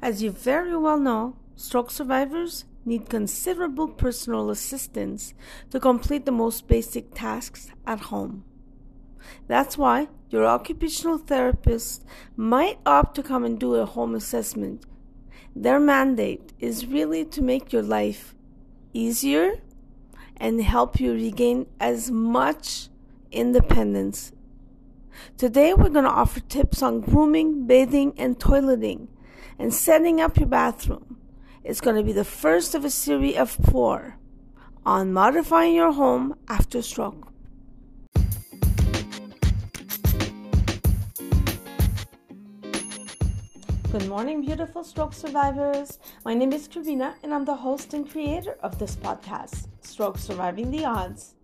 As you very well know, stroke survivors need considerable personal assistance to complete the most basic tasks at home. That's why your occupational therapist might opt to come and do a home assessment. Their mandate is really to make your life easier and help you regain as much independence. Today, we're going to offer tips on grooming, bathing, and toileting, and setting up your bathroom. It's going to be the first of a series of four on modifying your home after stroke. Good morning, beautiful stroke survivors. My name is Karina, and I'm the host and creator of this podcast, Stroke Surviving the Odds.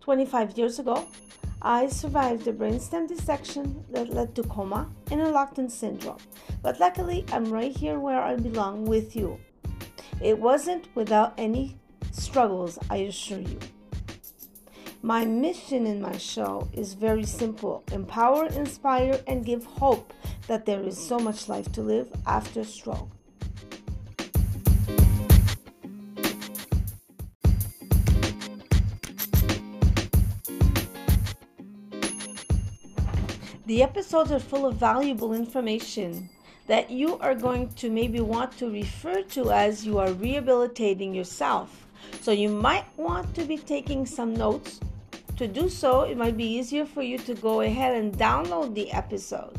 25 years ago, I survived a brainstem dissection that led to coma and a locked-in syndrome, but luckily I'm right here where I belong with you. It wasn't without any struggles, I assure you. My mission in my show is very simple empower, inspire, and give hope that there is so much life to live after stroke. The episodes are full of valuable information that you are going to maybe want to refer to as you are rehabilitating yourself. So you might want to be taking some notes. To do so, it might be easier for you to go ahead and download the episode.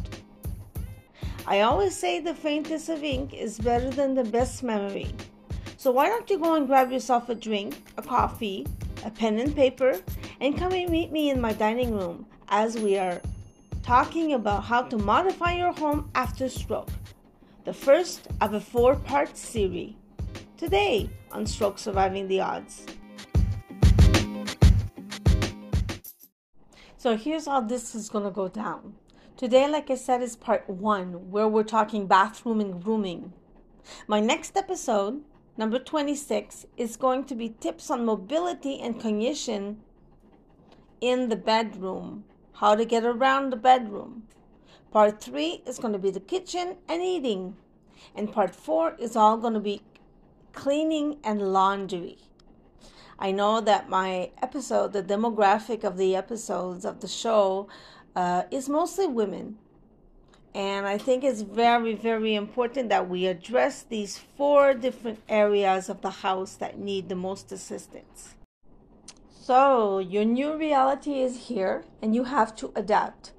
I always say the faintest of ink is better than the best memory. So why don't you go and grab yourself a drink, a coffee, a pen and paper, and come and meet me in my dining room as we are talking about how to modify your home after stroke. The first of a four part series. Today on Stroke Surviving the Odds. So here's how this is going to go down. Today, like I said, is part one, where we're talking bathroom and grooming. My next episode, number 26, is going to be tips on mobility and cognition in the bedroom, how to get around the bedroom. Part three is going to be the kitchen and eating. And part four is all going to be cleaning and laundry. I know that my episode, the demographic of the episodes of the show, uh, is mostly women. And I think it's very, very important that we address these four different areas of the house that need the most assistance. So, your new reality is here and you have to adapt.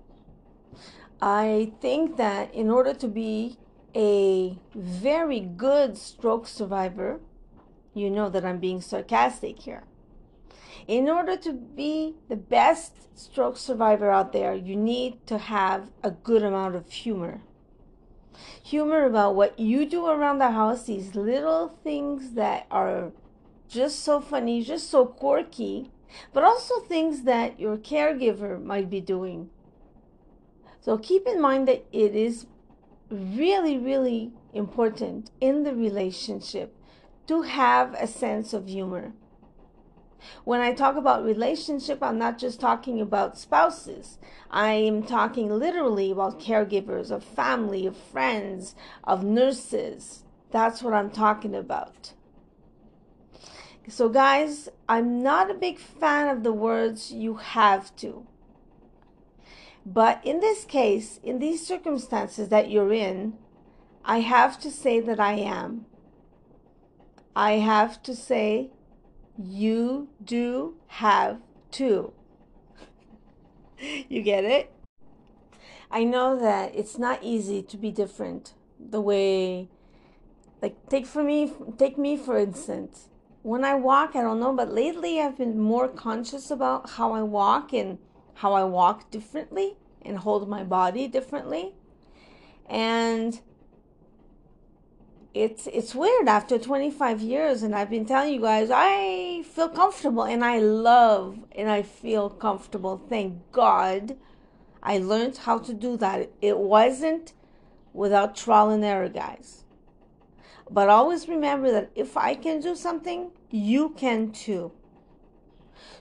I think that in order to be a very good stroke survivor, you know that I'm being sarcastic here. In order to be the best stroke survivor out there, you need to have a good amount of humor. Humor about what you do around the house, these little things that are just so funny, just so quirky, but also things that your caregiver might be doing. So keep in mind that it is really, really important in the relationship to have a sense of humor. When I talk about relationship, I'm not just talking about spouses. I am talking literally about caregivers, of family, of friends, of nurses. That's what I'm talking about. So, guys, I'm not a big fan of the words you have to. But in this case, in these circumstances that you're in, I have to say that I am. I have to say you do have to. you get it? I know that it's not easy to be different the way like take for me take me for instance when i walk i don't know but lately i've been more conscious about how i walk and how i walk differently and hold my body differently and it's it's weird after 25 years and I've been telling you guys I feel comfortable and I love and I feel comfortable. Thank God I learned how to do that. It wasn't without trial and error, guys. But always remember that if I can do something, you can too.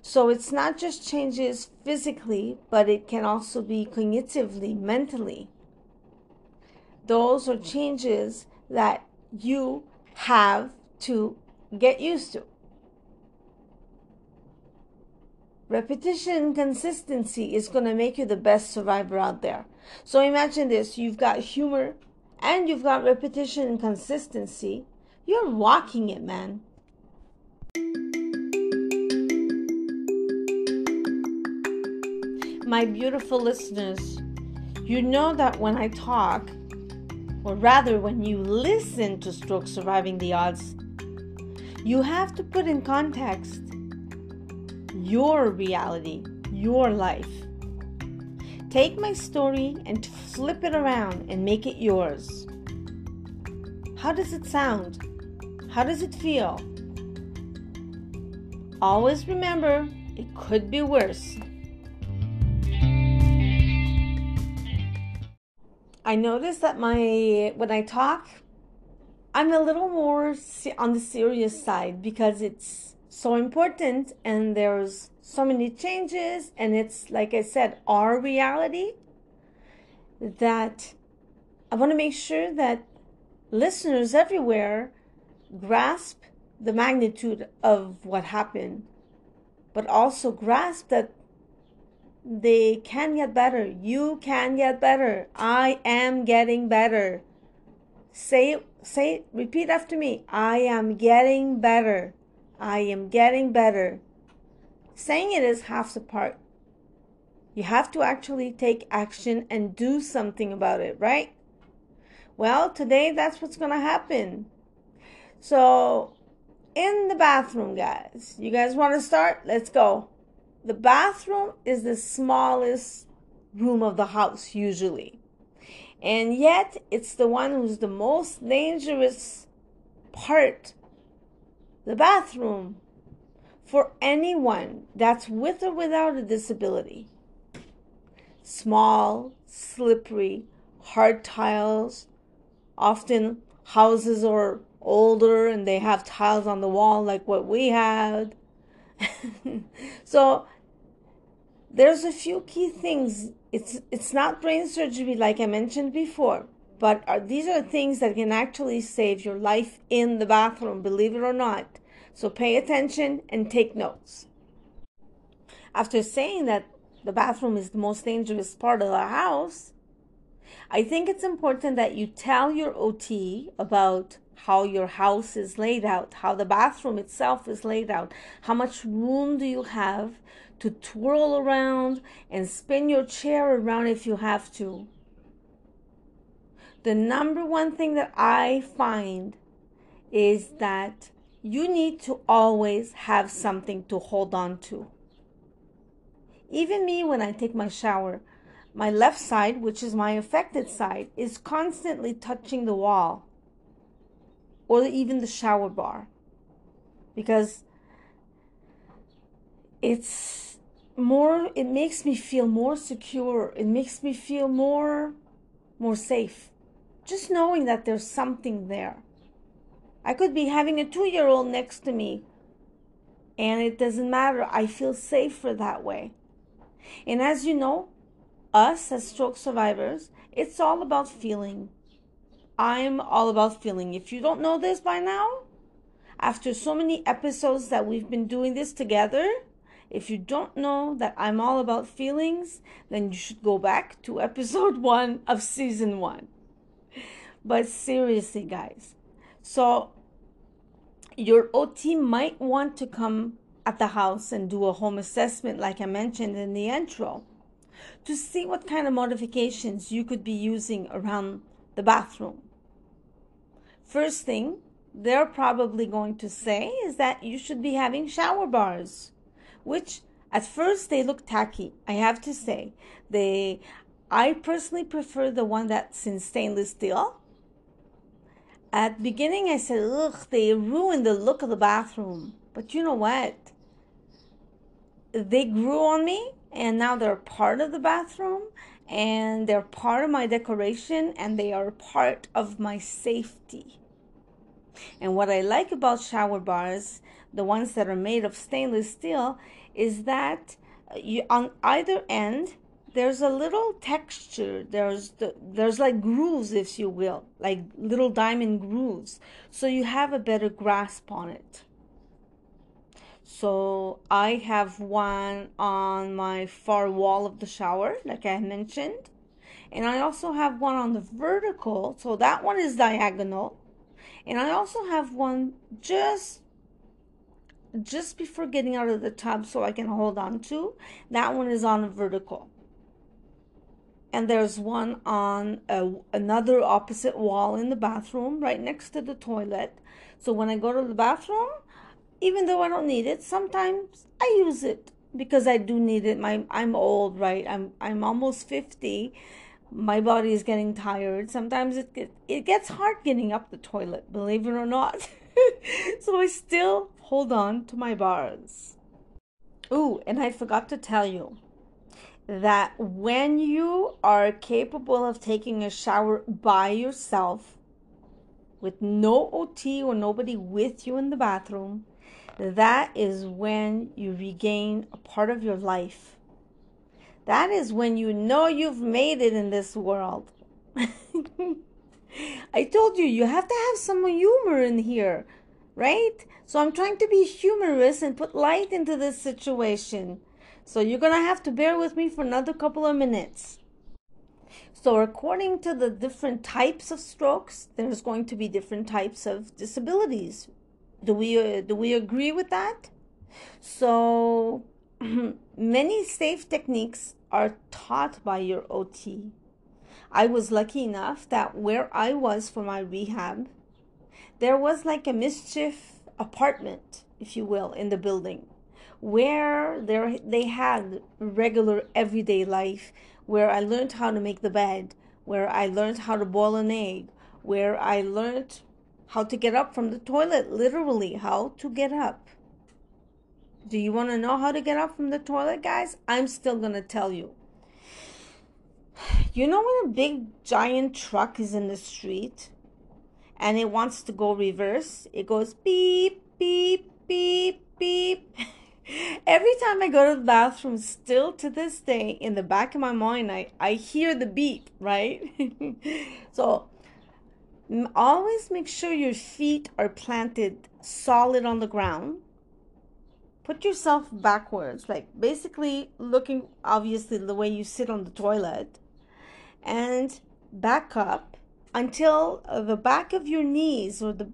So it's not just changes physically, but it can also be cognitively, mentally. Those are changes that you have to get used to. Repetition consistency is going to make you the best survivor out there. So imagine this you've got humor and you've got repetition and consistency. You're walking it, man. My beautiful listeners, you know that when I talk, or rather when you listen to Stroke Surviving the Odds, you have to put in context your reality, your life. Take my story and flip it around and make it yours. How does it sound? How does it feel? Always remember, it could be worse. I notice that my when I talk, I'm a little more on the serious side because it's so important and there's so many changes and it's like I said our reality that I want to make sure that listeners everywhere grasp the magnitude of what happened but also grasp that they can get better. You can get better. I am getting better. Say say repeat after me. I am getting better I am getting better. Saying it is half the part. You have to actually take action and do something about it, right? Well, today that's what's going to happen. So, in the bathroom, guys, you guys want to start? Let's go. The bathroom is the smallest room of the house, usually. And yet, it's the one who's the most dangerous part the bathroom for anyone that's with or without a disability. Small, slippery, hard tiles. Often houses are older and they have tiles on the wall like what we had. so there's a few key things. It's it's not brain surgery like I mentioned before, but are, these are things that can actually save your life in the bathroom, believe it or not. So pay attention and take notes. After saying that the bathroom is the most dangerous part of the house, I think it's important that you tell your OT about how your house is laid out, how the bathroom itself is laid out, how much room do you have to twirl around and spin your chair around if you have to the number one thing that I find is that you need to always have something to hold on to. Even me, when I take my shower, my left side, which is my affected side, is constantly touching the wall or even the shower bar because it's more it makes me feel more secure it makes me feel more more safe just knowing that there's something there. I could be having a two year old next to me, and it doesn't matter. I feel safer that way. And as you know, us as stroke survivors, it's all about feeling. I'm all about feeling. If you don't know this by now, after so many episodes that we've been doing this together, if you don't know that I'm all about feelings, then you should go back to episode one of season one. But seriously, guys, so your OT might want to come at the house and do a home assessment, like I mentioned in the intro, to see what kind of modifications you could be using around the bathroom. First thing they're probably going to say is that you should be having shower bars, which at first they look tacky. I have to say, they I personally prefer the one that's in stainless steel at the beginning, I said, ugh, they ruined the look of the bathroom. But you know what? They grew on me, and now they're part of the bathroom, and they're part of my decoration, and they are part of my safety. And what I like about shower bars, the ones that are made of stainless steel, is that uh, you on either end there's a little texture there's the, there's like grooves if you will like little diamond grooves. So you have a better grasp on it. So i have one on my far wall of the shower like i mentioned. And i also have one on the vertical. So that one is diagonal. And i also have one just just before getting out of the tub so i can hold on to. That one is on a vertical and there's one on a, another opposite wall in the bathroom right next to the toilet. So when i go to the bathroom even though i don't need it sometimes i use it because i do need it. My i'm old right? I'm i'm almost 50 my body is getting tired. Sometimes it it gets hard getting up the toilet believe it or not. So i still hold on to my bars. Ooh, and i forgot to tell you that when you are capable of taking a shower by yourself with no OT or nobody with you in the bathroom, that is when you regain a part of your life. That is when you know you've made it in this world. I told you, you have to have some humor in here, right? So I'm trying to be humorous and put light into this situation. So you're going to have to bear with me for another couple of minutes. So, according to the different types of strokes, there's going to be different types of disabilities. Do we uh, do we agree with that? So, many safe techniques are taught by your OT. I was lucky enough that where I was for my rehab, there was like a mischief apartment, if you will, in the building where there they had regular everyday life where I learned how to make the bed, where I learned how to boil an egg, where I learned how to get up from the toilet, literally how to get up. Do you want to know how to get up from the toilet, guys? I'm still going to tell you. You know when a big giant truck is in the street and it wants to go reverse? It goes beep, beep, beep, beep. Every time I go to the bathroom, still to this day, in the back of my mind, I, I hear the beep, right? so always make sure your feet are planted solid on the ground. Put yourself backwards, like basically looking obviously the way you sit on the toilet, and back up until the back of your knees or the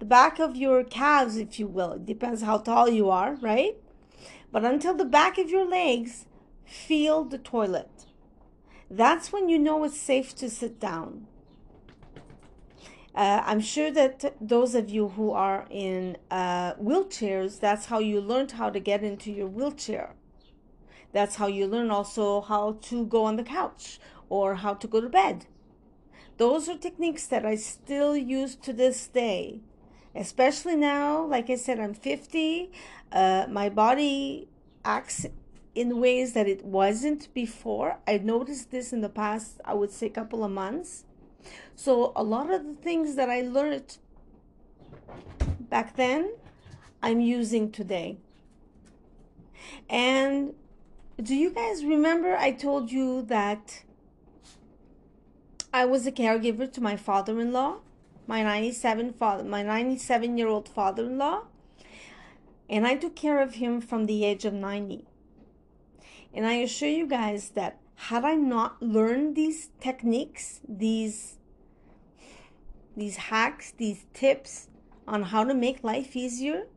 the back of your calves, if you will. It depends how tall you are, right? But until the back of your legs feel the toilet. That's when you know it's safe to sit down. Uh, I'm sure that those of you who are in uh, wheelchairs, that's how you learned how to get into your wheelchair. That's how you learn also how to go on the couch or how to go to bed. Those are techniques that I still use to this day especially now like i said i'm 50 uh, my body acts in ways that it wasn't before. I noticed this in the past i would say couple of months. So a lot of the things that i learned back then i'm using today. And do you guys remember i told you that i was a caregiver to my father-in-law my 97 father, my 97 year old father-in-law, and I took care of him from the age of 90. And I assure you guys that had I not learned these techniques, these these hacks, these tips on how to make life easier,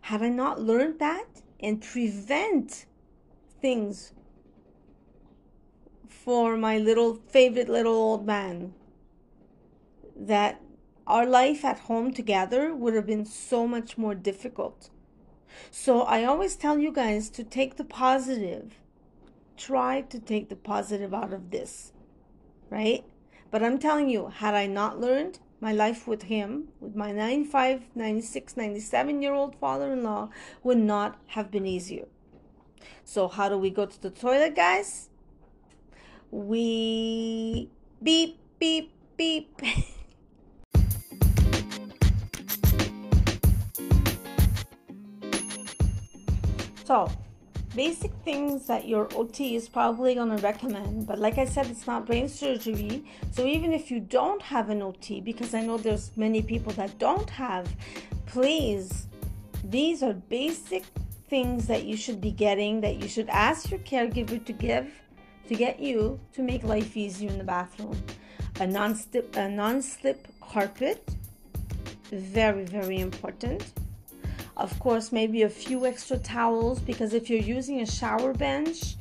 had I not learned that and prevent things for my little favorite little old man that our life at home together would have been so much more difficult. So I always tell you guys to take the positive. Try to take the positive out of this, right? But I'm telling you, had I not learned my life with him, with my 95, 96, 97 year old father in law, would not have been easier. So, how do we go to the toilet, guys? We beep, beep, beep. So, basic things that your OT is probably going to recommend. But like I said, it's not brain surgery. So even if you don't have an OT, because I know there's many people that don't have, please, these are basic things that you should be getting that you should ask your caregiver to give to get you to make life easier in the bathroom. A non-slip a non-slip carpet, very very important of course, maybe a few extra towels because if you're using a shower bench,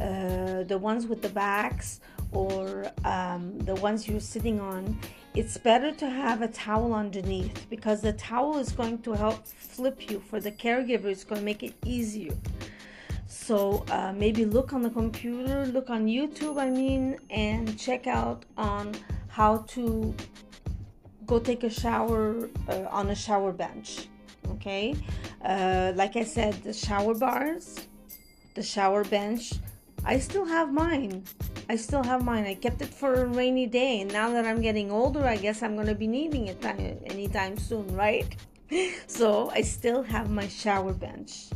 uh, the ones with the backs or um, the ones you're sitting on, it's better to have a towel underneath because the towel is going to help flip you for the caregiver. It's going to make it easier. So uh, maybe look on the computer, look on YouTube, I mean, and check out on how to go take a shower uh, on a shower bench okay? Uh, like i said the shower bars the shower bench i still have mine. I still have mine. I kept it for a rainy day. And now that i'm getting older i guess i'm going to be needing it anytime soon right? So i still have my shower bench.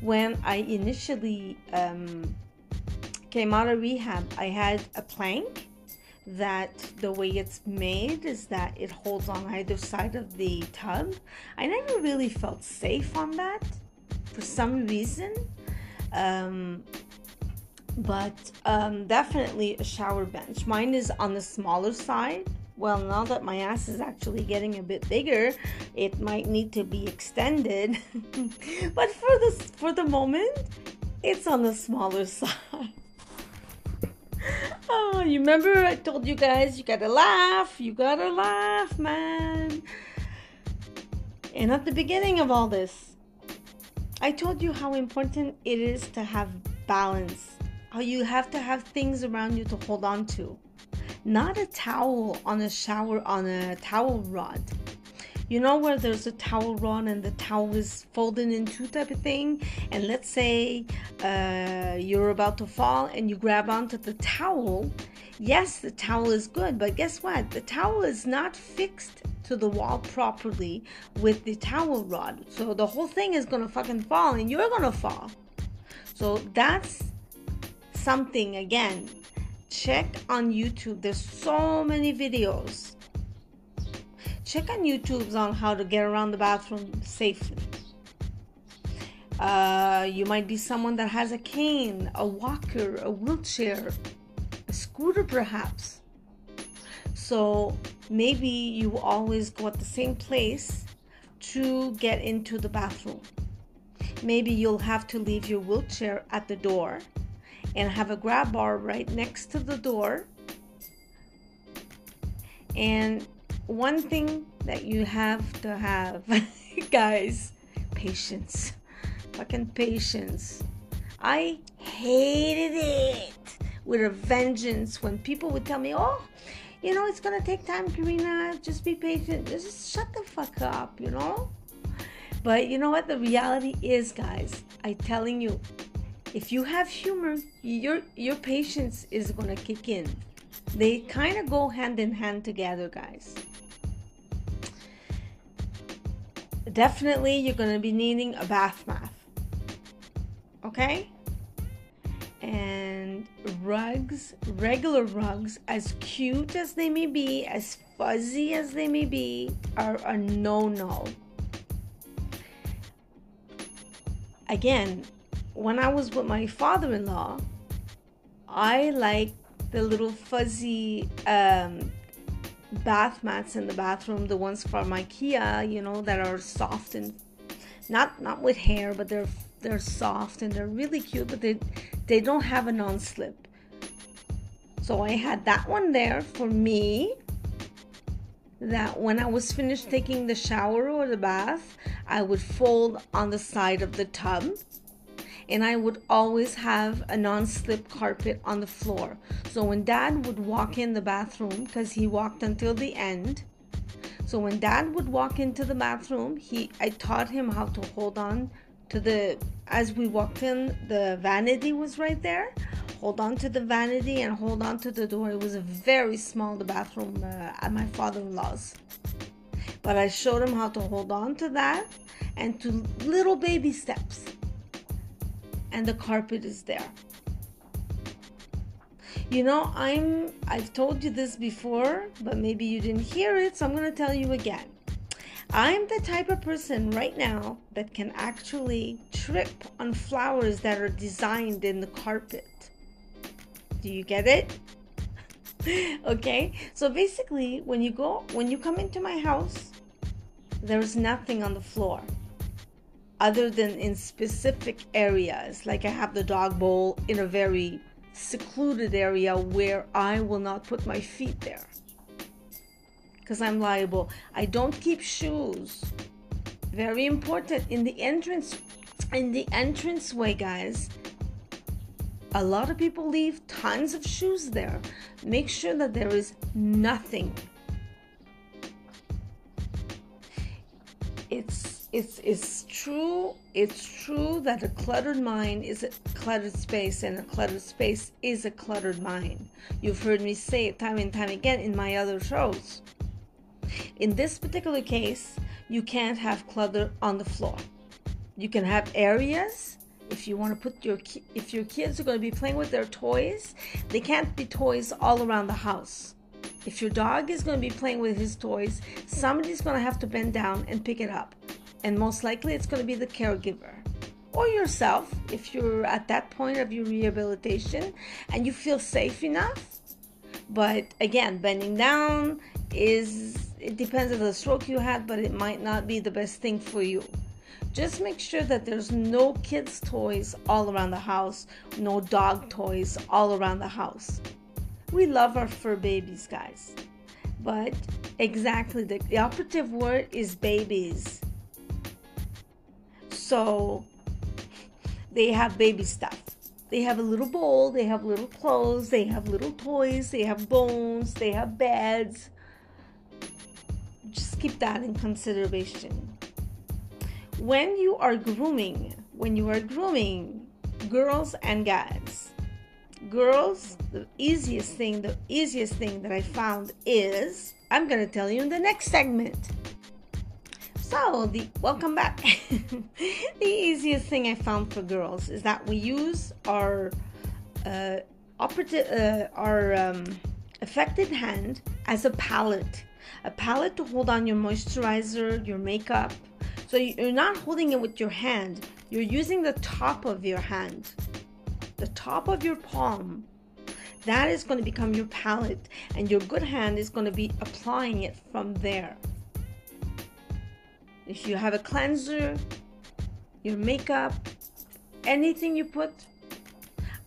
When i initially um, came out of rehab i had a plank that the way it's made is that it holds on either side of the tub. I never really felt safe on that for some reason. Um, but um, definitely a shower bench. Mine is on the smaller side. Well, now that my ass is actually getting a bit bigger, it might need to be extended. but for the for the moment, it's on the smaller side. Oh, you remember I told you guys you gotta laugh, you gotta laugh, man. And at the beginning of all this, I told you how important it is to have balance, how you have to have things around you to hold on to. Not a towel on a shower on a towel rod you know where there's a towel rod and the towel is folded in two type of thing? And let's say uh, you're about to fall and you grab onto the towel. Yes the towel is good but guess what? The towel is not fixed to the wall properly with the towel rod. So the whole thing is gonna fucking fall and you're gonna fall. So that's something again check on youtube. There's so many videos check on YouTube's on how to get around the bathroom safely. Uh, you might be someone that has a cane, a walker, a wheelchair, a scooter, perhaps. So maybe you always go at the same place to get into the bathroom. Maybe you'll have to leave your wheelchair at the door and have a grab bar right next to the door. And one thing that you have to have, guys, patience. Fucking patience. I hated it with a vengeance when people would tell me, oh, you know, it's gonna take time, Karina. Just be patient. Just shut the fuck up, you know? But you know what? The reality is, guys, I telling you, if you have humor, your your patience is gonna kick in. They kind of go hand in hand together, guys. Definitely you're going to be needing a bath mat. Okay? And rugs, regular rugs, as cute as they may be, as fuzzy as they may be, are a no no. Again, when I was with my father in law, I like the little fuzzy um, bath mats in the bathroom, the ones from IKEA, you know, that are soft and not not with hair, but they're they're soft and they're really cute, but they they don't have a non-slip. So I had that one there for me. That when I was finished taking the shower or the bath, I would fold on the side of the tub and I would always have a non slip carpet on the floor. So when dad would walk in the bathroom, because he walked until the end, so when dad would walk into the bathroom, he I taught him how to hold on to the as we walked in, the vanity was right there. Hold on to the vanity and hold on to the door. It was a very small the bathroom uh, at my father-in-law's. But I showed him how to hold on to that and to little baby steps and the carpet is there. You know, I'm I've told you this before, but maybe you didn't hear it, so I'm going to tell you again. I'm the type of person right now that can actually trip on flowers that are designed in the carpet. Do you get it? okay? So basically, when you go when you come into my house, there's nothing on the floor other than in specific areas. Like I have the dog bowl in a very secluded area where I will not put my feet there because I'm liable. I don't keep shoes. Very important in the entrance in the entrance way, guys. A lot of people leave tons of shoes there. Make sure that there is nothing. It's it's it's true it's true that a cluttered mind is a cluttered space and a cluttered space is a cluttered mind. You've heard me say it time and time again in my other shows. In this particular case you can't have clutter on the floor. You can have areas if you want to put your if your kids are going to be playing with their toys they can't be toys all around the house. If your dog is going to be playing with his toys somebody's going to have to bend down and pick it up and most likely it's going to be the caregiver or yourself if you're at that point of your rehabilitation and you feel safe enough. But again, bending down is it depends on the stroke you had, but it might not be the best thing for you. Just make sure that there's no kids' toys all around the house, no dog toys all around the house. We love our fur babies, guys. But exactly, the, the operative word is babies. So they have baby stuff. They have a little bowl, they have little clothes, they have little toys, they have bones, they have beds. Just keep that in consideration. When you are grooming, when you are grooming girls and guys, girls, the easiest thing, the easiest thing that I found is I'm going to tell you in the next segment. So, the welcome back. the easiest thing I found for girls is that we use our uh, operative, uh, our um, affected hand as a palette, a palette to hold on your moisturizer, your makeup. So you're not holding it with your hand. You're using the top of your hand, the top of your palm. That is going to become your palette, and your good hand is going to be applying it from there if you have a cleanser, your makeup, anything you put.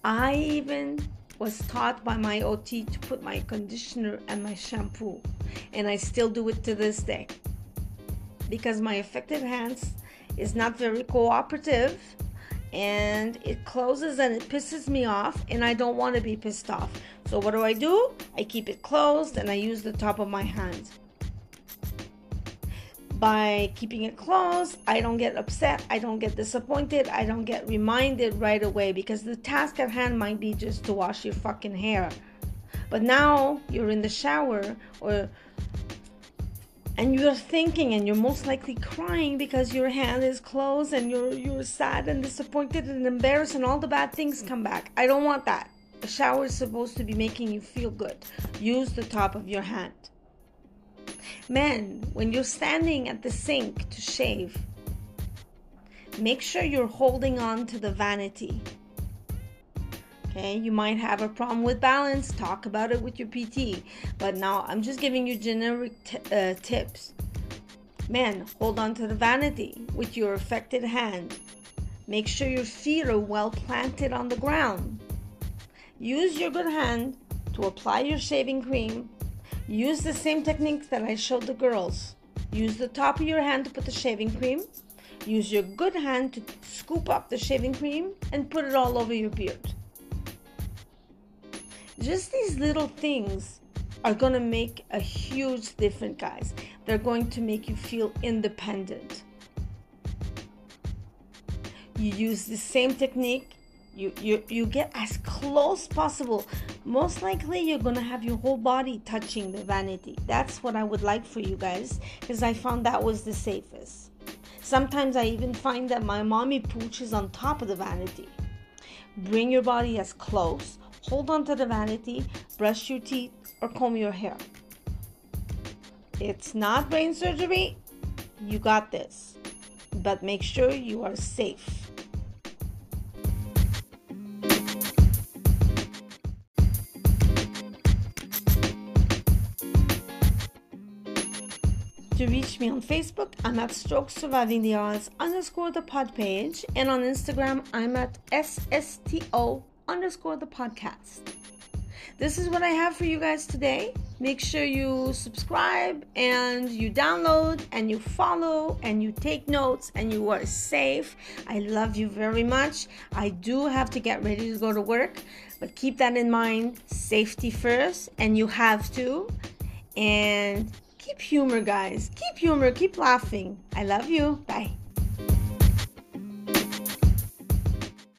I even was taught by my OT to put my conditioner and my shampoo, and I still do it to this day because my affected hands is not very cooperative and it closes and it pisses me off and I don't want to be pissed off. So what do I do? I keep it closed and I use the top of my hand by keeping it closed, I don't get upset, I don't get disappointed, I don't get reminded right away because the task at hand might be just to wash your fucking hair. But now you're in the shower or and you're thinking and you're most likely crying because your hand is closed and you're you're sad and disappointed and embarrassed and all the bad things come back. I don't want that. A shower is supposed to be making you feel good. Use the top of your hand. Men, when you're standing at the sink to shave, make sure you're holding on to the vanity. Okay, you might have a problem with balance, talk about it with your PT. But now I'm just giving you generic t- uh, tips. Men, hold on to the vanity with your affected hand. Make sure your feet are well planted on the ground. Use your good hand to apply your shaving cream Use the same techniques that I showed the girls. Use the top of your hand to put the shaving cream. Use your good hand to scoop up the shaving cream and put it all over your beard. Just these little things are going to make a huge difference, guys. They're going to make you feel independent. You use the same technique you you you get as close possible most likely you're gonna have your whole body touching the vanity that's what i would like for you guys because i found that was the safest sometimes i even find that my mommy pooch on top of the vanity Bring your body as close. Hold on to the vanity, brush your teeth, or comb your hair. It's not brain surgery. You got this. But make sure you are safe. To reach me on Facebook, I'm at Stroke Surviving the Odds underscore the pod page, and on Instagram, I'm at SSTO underscore the podcast. This is what I have for you guys today. Make sure you subscribe and you download and you follow and you take notes and you are safe. I love you very much. I do have to get ready to go to work, but keep that in mind. Safety first, and you have to. And keep humor, guys. Keep humor. Keep laughing. I love you. Bye.